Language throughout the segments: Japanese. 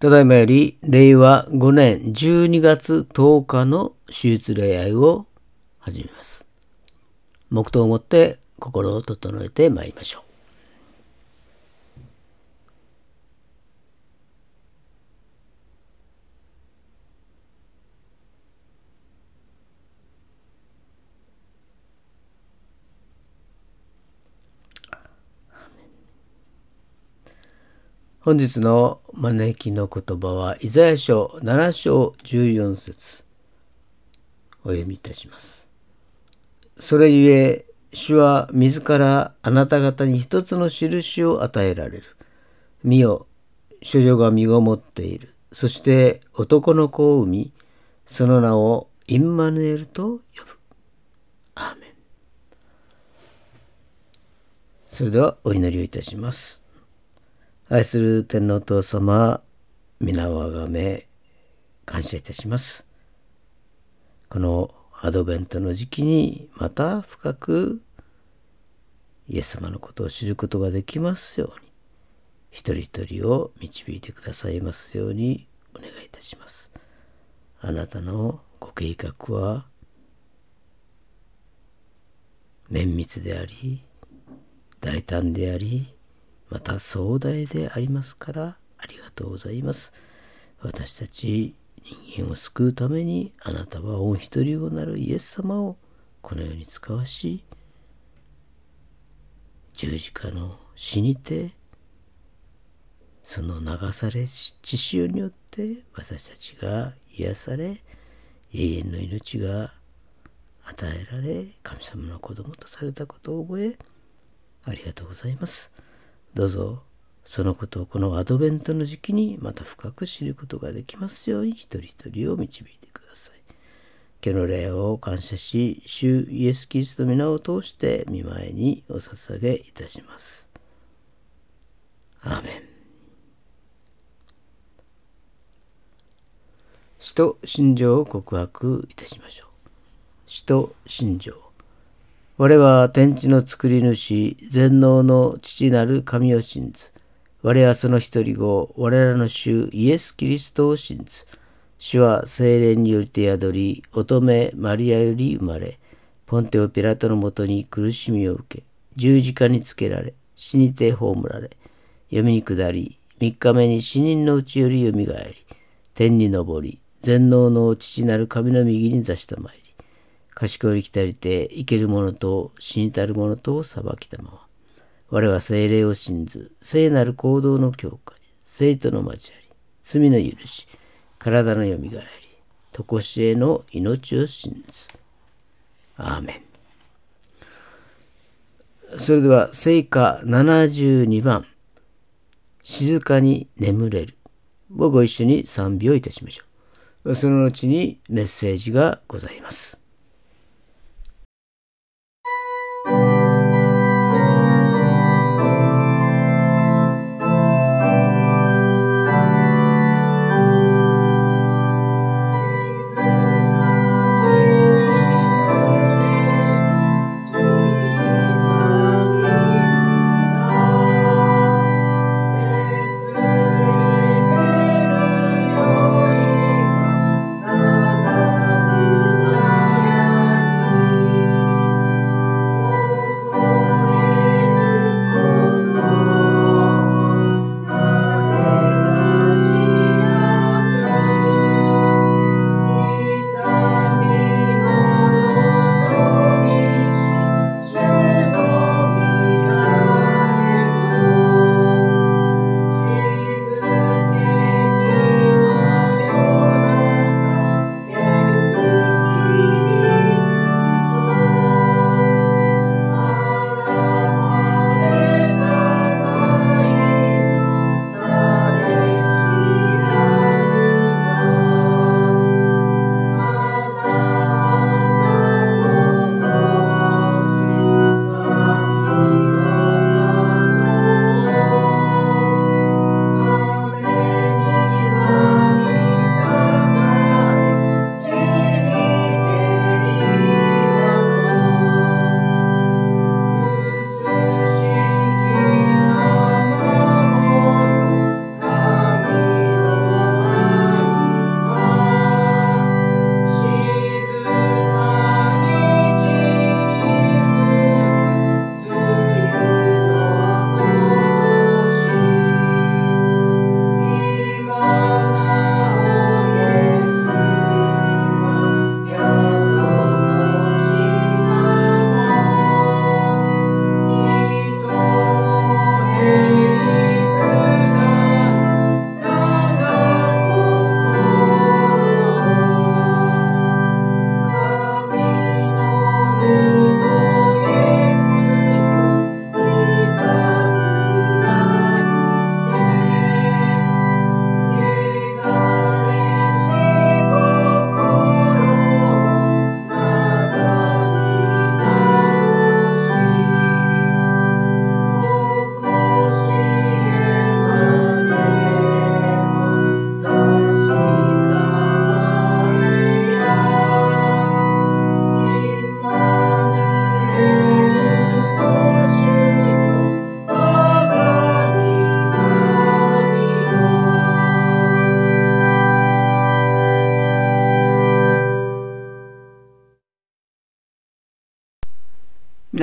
ただいまより令和5年12月10日の手術礼拝を始めます。黙祷をもって心を整えてまいりましょう。本日の招きの言葉はイザヤ書7章14節お読みいたします。それゆえ主は自らあなた方に一つの印を与えられる。見よ、処女が身ごもっている。そして男の子を産み、その名をインマヌエルと呼ぶ。アーメン。それではお祈りをいたします。愛する天皇お父様皆をあがめ感謝いたします。このアドベントの時期にまた深くイエス様のことを知ることができますように一人一人を導いてくださいますようにお願いいたします。あなたのご計画は綿密であり大胆でありまた壮大でありますからありがとうございます。私たち人間を救うためにあなたは御一人をなるイエス様をこの世に使わし十字架の死にてその流され血潮によって私たちが癒され永遠の命が与えられ神様の子供とされたことを覚えありがとうございます。どうぞそのことをこのアドベントの時期にまた深く知ることができますように一人一人を導いてください。今日の礼を感謝し、主イエス・キリストの皆を通して見舞いにお捧げいたします。アーメン。使徒信条を告白いたしましょう。使徒信条。我は天地の作り主、全能の父なる神を信ず。我はその一人子、我らの主イエス・キリストを信ず。主は精霊によりて宿り、乙女マリアより生まれ、ポンテオ・ピラトのもとに苦しみを受け、十字架につけられ、死にて葬られ、読みに下り、三日目に死人のうちよりよみがえり、天に昇り、全能の父なる神の右に座したまいり、賢いきたりて生ける者と死にたる者とを裁きたまま我は精霊を信ず聖なる行動の教会生徒の交わり罪の許し体のよみがえり常しえの命を信ず。アーメン。それでは聖歌72番静かに眠れる。をご一緒に賛美をいたしましょう。その後にメッセージがございます。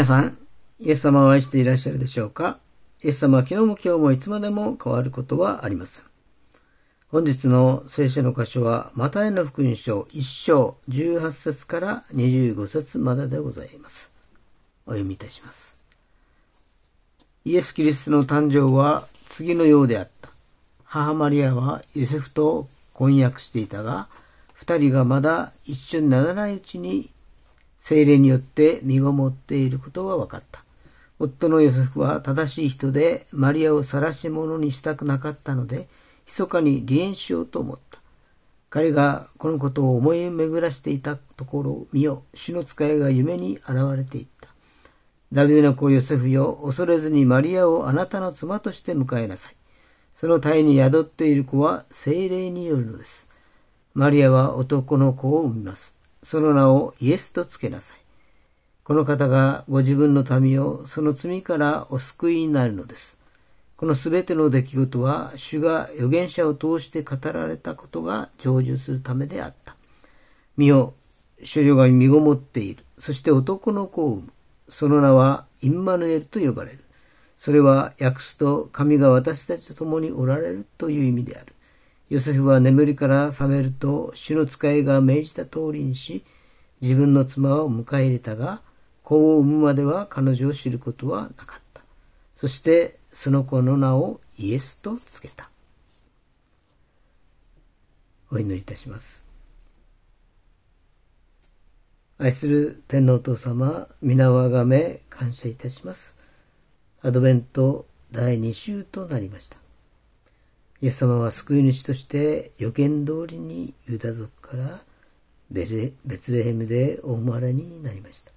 さん、イエス様を愛していらっしゃるでしょうか？イエス様は昨日も今日もいつまでも変わることはありません。本日の聖書の箇所は、マタイの福音書1章18節から25節まででございます。お読みいたします。イエス・キリストの誕生は次のようであった。母マリアはヨセフと婚約していたが、二人がまだ一緒にならないうちに精霊によって身ごもっていることが分かった。夫のヨセフは正しい人でマリアを晒し者にしたくなかったので、密かに離縁しようと思った。彼がこのことを思い巡らしていたところを、見よ、主の使いが夢に現れていった。ダビデの子ヨセフよ、恐れずにマリアをあなたの妻として迎えなさい。その体に宿っている子は精霊によるのです。マリアは男の子を産みます。その名をイエスとつけなさい。この方がご自分の民をその罪からお救いになるのです。このすべての出来事は、主が預言者を通して語られたことが成就するためであった。見よ、主女が身ごもっている。そして男の子を産む。その名はインマヌエルと呼ばれる。それは訳すと神が私たちと共におられるという意味である。ヨセフは眠りから覚めると主の使いが命じた通りにし、自分の妻を迎え入れたが、子を産むまでは彼女を知ることはなかった。そしてその子の名をイエスとつけた。お祈りいたします。愛する天皇お父様、皆をあがめ感謝いたします。アドベント第2週となりました。イエス様は救い主として予見通りにユダ族からベツレヘムでお生まれになりました。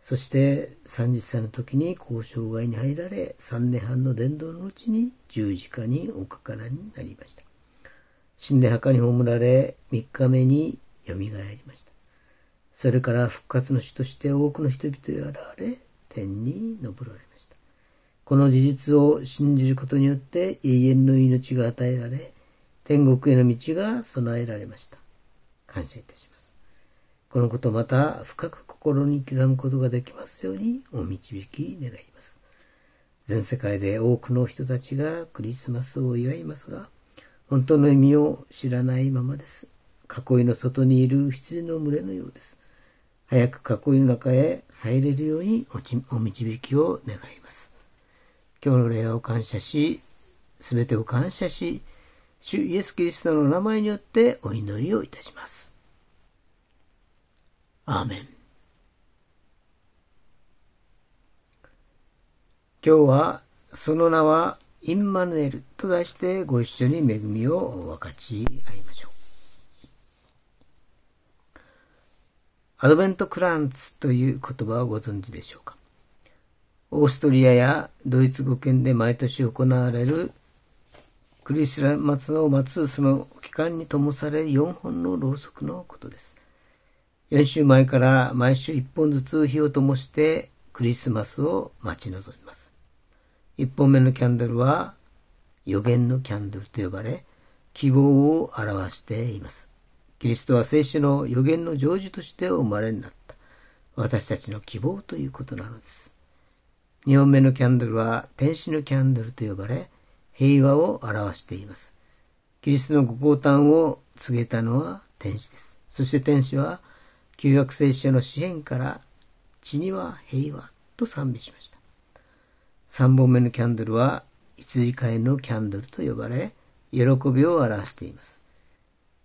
そして30歳の時に交渉外に入られ、3年半の伝道のうちに十字架におかからになりました。死んで墓に葬られ、3日目によみがえりました。それから復活の死として多くの人々が現れ、天に昇られました。この事実を信じることによって永遠の命が与えられ、天国への道が備えられました。感謝いたします。このことまた深く心に刻むことができますようにお導き願います。全世界で多くの人たちがクリスマスを祝いますが、本当の意味を知らないままです。囲いの外にいる羊の群れのようです。早く囲いの中へ入れるようにお導きを願います。今日の礼を感謝し、すべてを感謝し、主イエス・キリストの名前によってお祈りをいたします。アーメン。今日はその名はインマヌエルと題してご一緒に恵みを分かち合いましょう。アドベントクランツという言葉をご存知でしょうか？オーストリアやドイツ語圏で毎年行われるクリスマスを待つその期間に灯される4本のろうそくのことです。4週前から毎週1本ずつ火を灯してクリスマスを待ち望みます。1本目のキャンドルは予言のキャンドルと呼ばれ、希望を表しています。キリストは聖書の予言の成就として生まれになった私たちの希望ということなのです。2本目のキャンドルは天使のキャンドルと呼ばれ、平和を表しています。キリストのご降誕を告げたのは天使です。そして天使は旧約聖書の詩篇から地には平和と賛美しました。3本目のキャンドルは羊飼いのキャンドルと呼ばれ、喜びを表しています。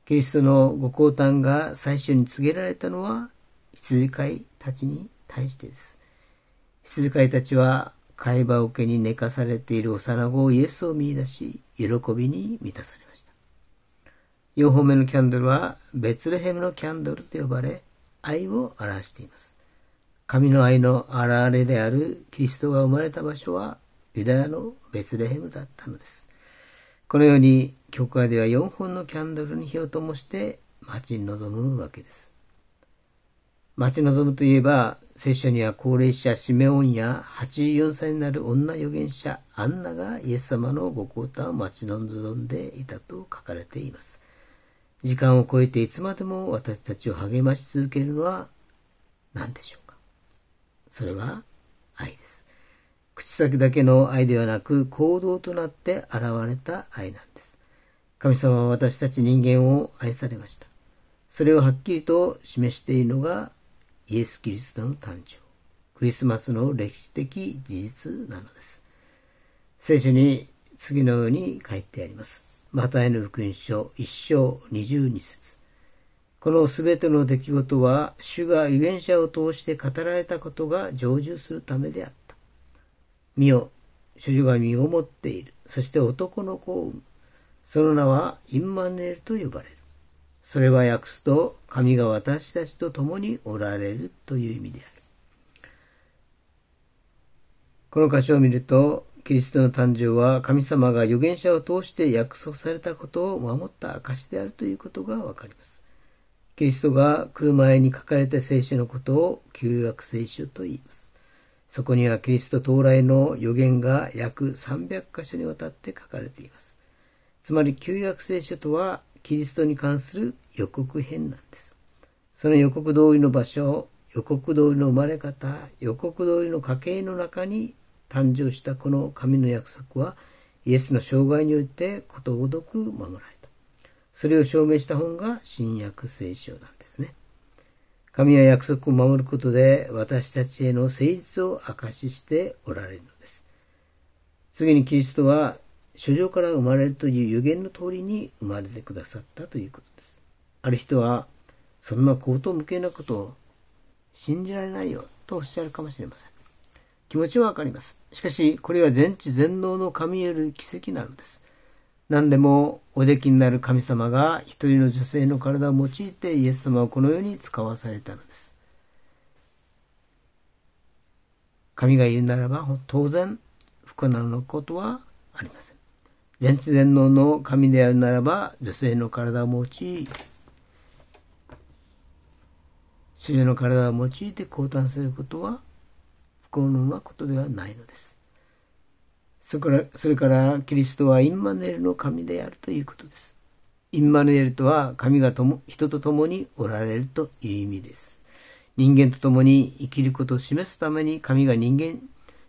キリストのご降誕が最初に告げられたのは羊飼いたちに対してです。羊飼いたちは貝羽桶に寝かされている幼子イエスを見出し、喜びに満たされました。4本目のキャンドルはベツレヘムのキャンドルと呼ばれ、愛を表しています。神の愛の現れであるキリストが生まれた場所はユダヤのベツレヘムだったのです。このように教会では4本のキャンドルに火を灯して待ち望むわけです。待ち望むといえば、聖書には高齢者シメオンや84歳になる女預言者アンナがイエス様のご交代を待ち望んでいたと書かれています。時間を超えていつまでも私たちを励まし続けるのは何でしょうか？それは愛です。口先だけの愛ではなく行動となって現れた愛なんです。神様は私たち人間を愛されました。それをはっきりと示しているのがイエス・キリストの誕生。クリスマスの歴史的事実なのです。聖書に次のように書いてあります。マタイの福音書1章22節このすべての出来事は、主が預言者を通して語られたことが成就するためであった。見よ、主女が身をもっている。そして男の子を産む。その名はインマネルと呼ばれる。それは訳すと、神が私たちと共におられるという意味である。この箇所を見ると、キリストの誕生は神様が預言者を通して約束されたことを守った証であるということがわかります。キリストが来る前に書かれた聖書のことを旧約聖書と言います。そこにはキリスト到来の予言が約300箇所にわたって書かれています。つまり旧約聖書とはキリストに関する予告編なんです。その予告通りの場所、予告通りの生まれ方、予告通りの家系の中に誕生したこの神の約束はイエスの生涯においてことごとく守られた。それを証明した本が新約聖書なんですね。神は約束を守ることで私たちへの誠実を証ししておられるのです。次にキリストは書状から生まれるという予言の通りに生まれてくださったということです。ある人はそんな高等無形なことを信じられないよとおっしゃるかもしれません。気持ちはわかります。しかし、これは全知全能の神よる奇跡なのです。何でもおできになる神様が一人の女性の体を用いてイエス様をこの世に使わされたのです。神が言うならば当然不可能なことはありません。全知全能の神であるならば女性の体を用い主女の体を用いて降誕することは不幸なことではないのです。それからそれからキリストはインマネルの神であるということです。インマネルとは神がとも人と共におられるという意味です。人間と共に生きることを示すために神が人間、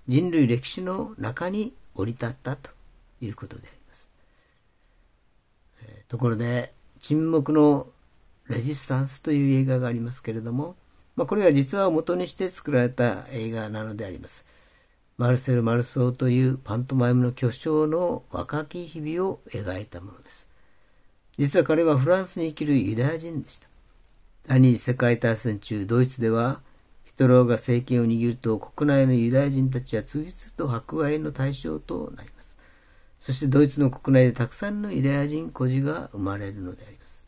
人類歴史の中に降り立ったということであります。ところで、沈黙のレジスタンスという映画がありますけれども、まあ、これは実話を元にして作られた映画なのであります。マルセル・マルソーというパントマイムの巨匠の若き日々を描いたものです。実は彼はフランスに生きるユダヤ人でした。第二次世界大戦中、ドイツではヒトラーが政権を握ると国内のユダヤ人たちは次々と迫害の対象となります。そしてドイツの国内でたくさんのユダヤ人孤児が生まれるのであります。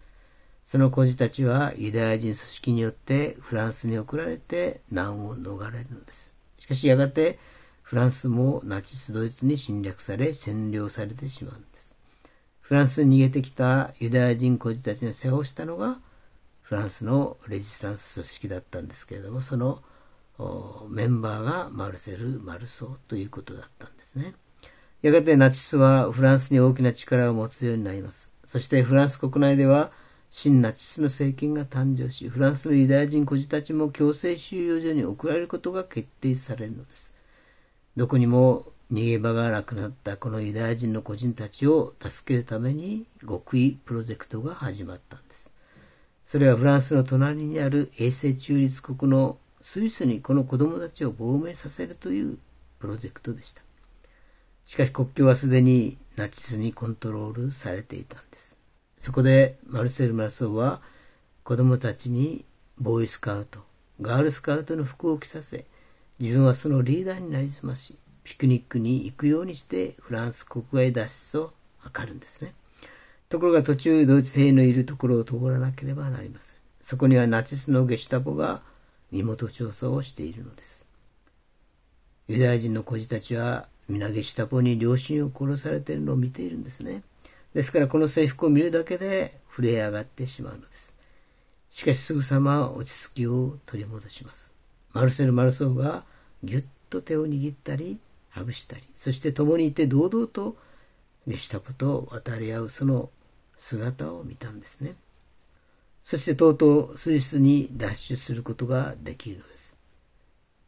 その孤児たちはユダヤ人組織によってフランスに送られて難を逃れるのです。しかしやがてフランスもナチスドイツに侵略され占領されてしまうんです。フランスに逃げてきたユダヤ人孤児たちの世話をしたのがフランスのレジスタンス組織だったんですけれども、そのメンバーがマルセル・マルソーということだったんですね。やがてナチスはフランスに大きな力を持つようになります。そしてフランス国内では新ナチスの政権が誕生し、フランスのユダヤ人孤児たちも強制収容所に送られることが決定されるのです。どこにも逃げ場がなくなったこのユダヤ人の孤児たちを助けるために極意プロジェクトが始まったんです。それはフランスの隣にある永世中立国のスイスにこの子供たちを亡命させるというプロジェクトでした。しかし国境はすでにナチスにコントロールされていたんです。そこでマルセル・マラソーは子供たちにボーイスカウト、ガールスカウトの服を着させ、自分はそのリーダーになりすまし、ピクニックに行くようにしてフランス国外脱出を図るんですね。ところが途中ドイツ兵のいるところを通らなければなりません。そこにはナチスのゲシュタポが身元調査をしているのです。ユダヤ人の孤児たちは皆ゲシュタポに両親を殺されているのを見ているんですね。ですからこの制服を見るだけで震え上がってしまうのです。しかしすぐさま落ち着きを取り戻します。マルセル・マルソーがぎゅっと手を握ったり、はぐしたり、そして共にいて堂々とゲシタポと渡り合うその姿を見たんですね。そしてとうとうスイスに脱出することができるのです。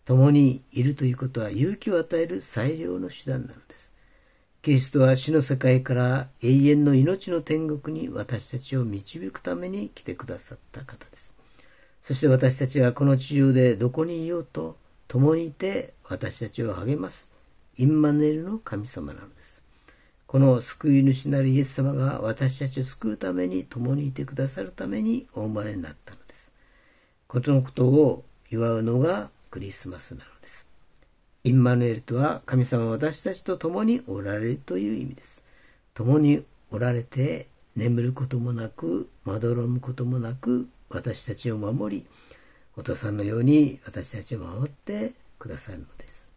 共にいるということは勇気を与える最良の手段なのです。キリストは死の世界から永遠の命の天国に私たちを導くために来てくださった方です。そして私たちはこの地上でどこにいようと共にいて私たちを励ますインマヌエルの神様なのです。この救い主なるイエス様が私たちを救うために共にいてくださるためにお生まれになったのです。このことを祝うのがクリスマスなのです。インマヌエルとは神様は私たちと共におられるという意味です。共におられて眠ることもなくまどろむこともなく私たちを守りお父さんのように私たちを守ってくださるのです。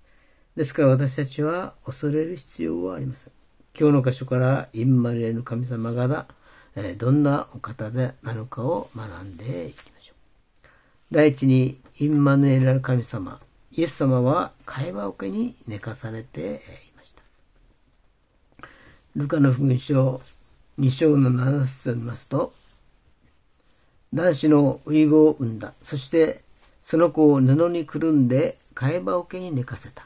ですから私たちは恐れる必要はありません。今日の箇所からインマヌエルの神様がどんなお方でなのかを学んでいきましょう。第一にインマヌエル神様イエス様は会話桶に寝かされていました。ルカの福音書2章の7節を見ますと、男子の遺語を産んだ。そしてその子を布にくるんで会話桶に寝かせた。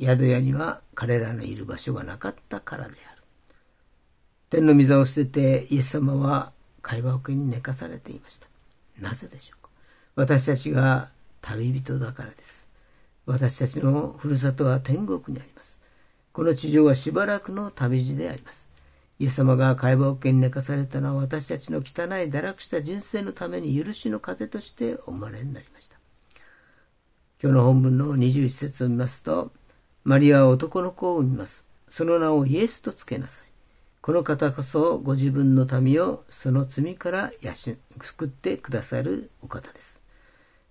宿屋には彼らのいる場所がなかったからである。天の御座を捨ててイエス様は会話桶に寝かされていました。なぜでしょうか？私たちが旅人だからです。私たちのふるさとは天国にあります。この地上はしばらくの旅路であります。イエス様が解剖権に寝かされたのは私たちの汚い堕落した人生のために許しの糧としてお生まれになりました。今日の本文の21節を見ますと、マリアは男の子を産みます。その名をイエスとつけなさい。この方こそご自分の民をその罪から救ってくださるお方です。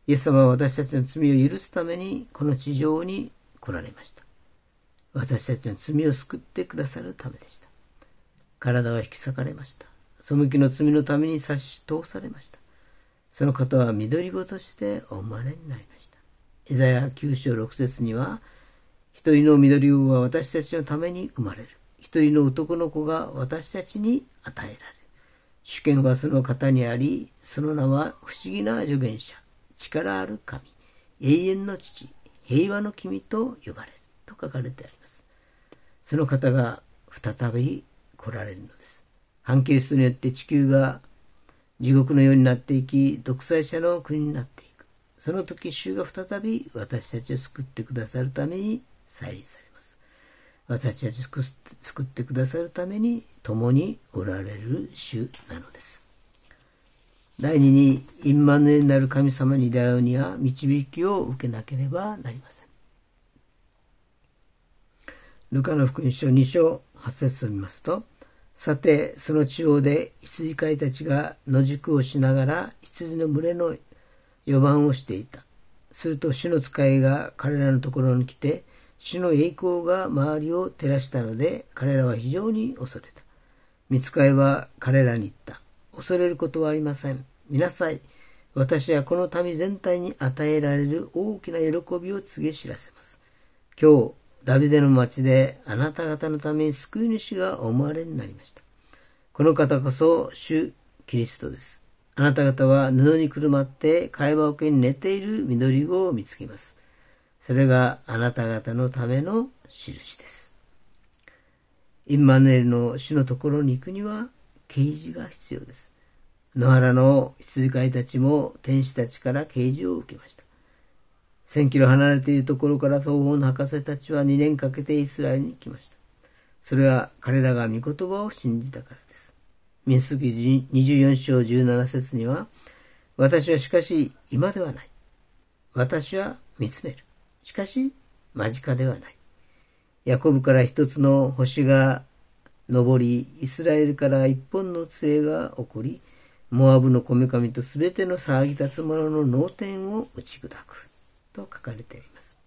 イエス様は私たちの罪を許すためにこの地上に来られました。私たちの罪を救ってくださるためでした。体は引き裂かれました。背きの罪のために差し通されました。その方は緑子としてお生まれになりました。イザヤ9章6節には、一人の緑子は私たちのために生まれる。一人の男の子が私たちに与えられる。主権はその方にあり、その名は不思議な助言者。力ある神、永遠の父、平和の君と呼ばれると書かれてあります。その方が再び来られるのです。反キリストによって地球が地獄のようになっていき、独裁者の国になっていく。その時、主が再び私たちを救ってくださるために再臨されます。私たちを救ってくださるために共におられる主なのです。第二にインマヌエルなる神様に出会うには導きを受けなければなりません。ルカの福音書2章8節を見ますと、さて、その地方で羊飼いたちが野宿をしながら羊の群れの予番をしていた。すると主の使いが彼らのところに来て、主の栄光が周りを照らしたので、彼らは非常に恐れた。見つかいは彼らに言った。恐れることはありません。見なさい。私はこの民全体に与えられる大きな喜びを告げ知らせます。今日、ダビデの町であなた方のために救い主がお生まれになりました。この方こそ主キリストです。あなた方は布にくるまって会話桶に寝ている緑子を見つけます。それがあなた方のための印です。インマヌエルの主のところに行くには啓示が必要です。野原の羊飼いたちも天使たちから啓示を受けました。1000キロ離れているところから東方の博士たちは2年かけてイスラエルに来ました。それは彼らが御言葉を信じたからです。民数記24章17節には、私はしかし今ではない。私は見つめる。しかし間近ではない。ヤコブから一つの星が昇り、イスラエルから一本の杖が起こり、モアブのこめかみとすべての騒ぎ立つ者の脳天を打ち砕くと書かれています。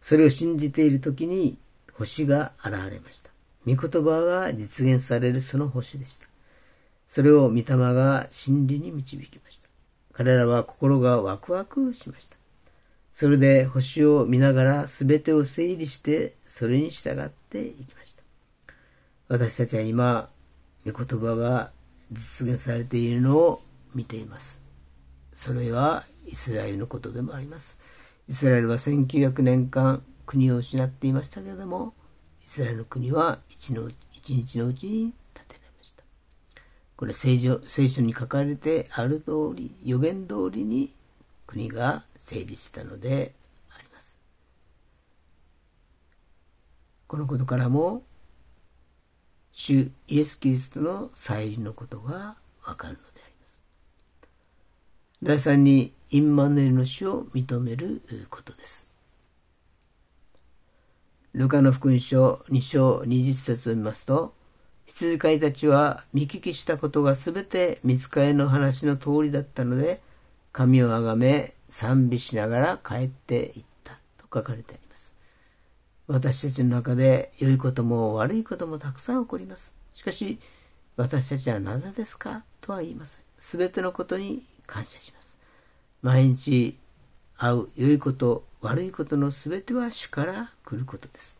それを信じている時に星が現れました。御言葉が実現されるその星でした。それを御霊が真理に導きました。彼らは心がワクワクしました。それで星を見ながら全てを整理してそれに従っていきました。私たちは今、御言葉が実現されているのを見ています。それはイスラエルのことでもあります。イスラエルは1900年間国を失っていましたけれどもイスラエルの国は一の一日のうちに建てられましたこれ聖書聖書に書かれてある通り予言通りに国が成立したのでありますこのことからも主イエス・キリストの再臨のことがわかるのであります。第三にインマヌエルの死を認めることです。ルカの福音書2章20節を見ますと羊飼いたちは見聞きしたことがすべて見つかりの話の通りだったので神をあがめ賛美しながら帰っていったと書かれてあります。私たちの中で良いことも悪いこともたくさん起こります。しかし私たちはなぜですかとは言いません。すべてのことに感謝します。毎日会う良いこと悪いことのすべては主から来ることです。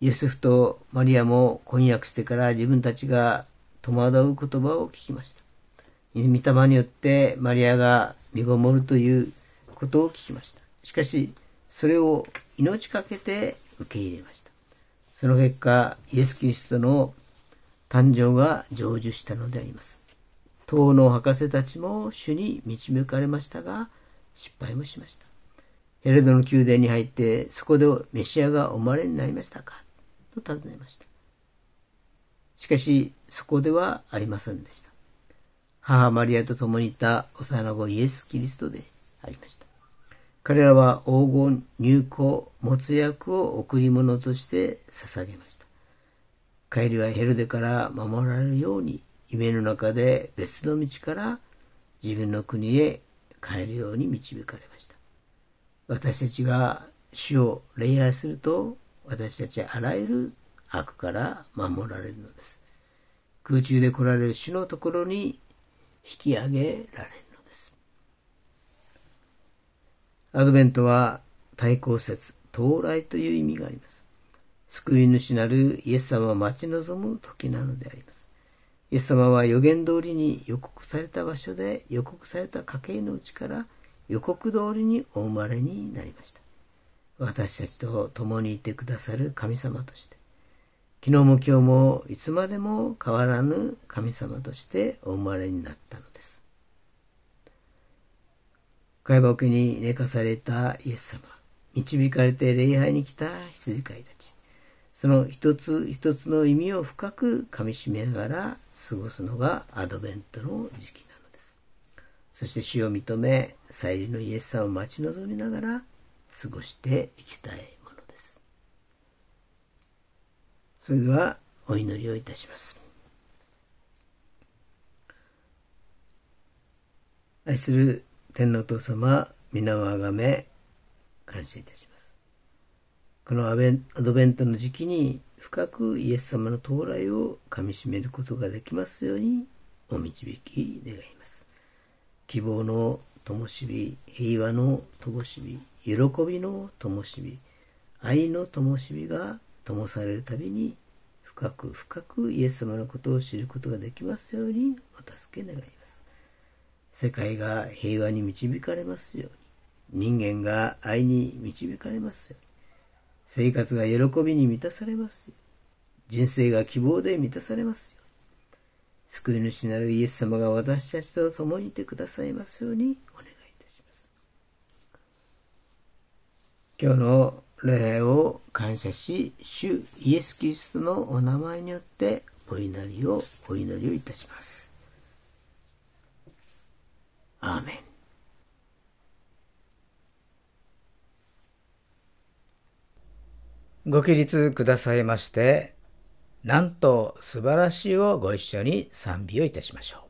イエスフとマリアも婚約してから自分たちが戸惑う言葉を聞きました。御霊によってマリアが身ごもるということを聞きました。しかし、それを命かけて受け入れました。その結果、イエス・キリストの誕生が成就したのであります。当の博士たちも主に導かれましたが、失敗もしました。ヘレドの宮殿に入って、そこでメシアがお生まれになりましたか？と尋ねました。しかし、そこではありませんでした。母マリアと共にいた幼子イエス・キリストでありました。彼らは黄金、入香、没薬を贈り物として捧げました。帰りはヘルデから守られるように、夢の中で別の道から自分の国へ帰るように導かれました。私たちが死を礼拝すると、私たちはあらゆる悪から守られるのです。空中で来られる死のところに引き上げられるのです。アドベントは対抗説、到来という意味があります。救い主なるイエス様を待ち望む時なのであります。イエス様は予言通りに予告された場所で予告された家系のうちから予告通りにお生まれになりました。私たちと共にいてくださる神様として、昨日も今日もいつまでも変わらぬ神様としてお生まれになったのです。会木に寝かされたイエス様、導かれて礼拝に来た羊飼いたち、その一つ一つの意味を深くかみしめながら過ごすのがアドベントの時期なのです。そして死を認め、再臨のイエス様を待ち望みながら過ごしていきたいものですそれではお祈りをいたします。愛する天皇父様、皆をあがめ、感謝いたします。このアドベントの時期に深くイエス様の到来をかみしめることができますようにお導き願います。希望の灯火、平和の灯火、喜びの灯火、愛の灯火が灯されるたびに深く深くイエス様のことを知ることができますようにお助け願います。世界が平和に導かれますように、人間が愛に導かれますように、生活が喜びに満たされますように、人生が希望で満たされますように、救い主なるイエス様が私たちと共にいてくださいますように。お願いいたします。今日の礼を感謝し、主イエス・キリストのお名前によってお祈りを、お祈りをいたします。アーメン。ご起立くださいまして、なんと素晴らしいをご一緒に賛美をいたしましょう。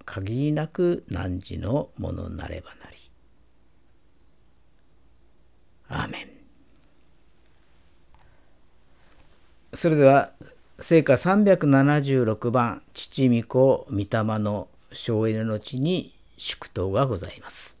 限りなく汝のものなればなり。アーメン。それでは聖歌376番父御子御霊の省エネの地に祝祷がございます。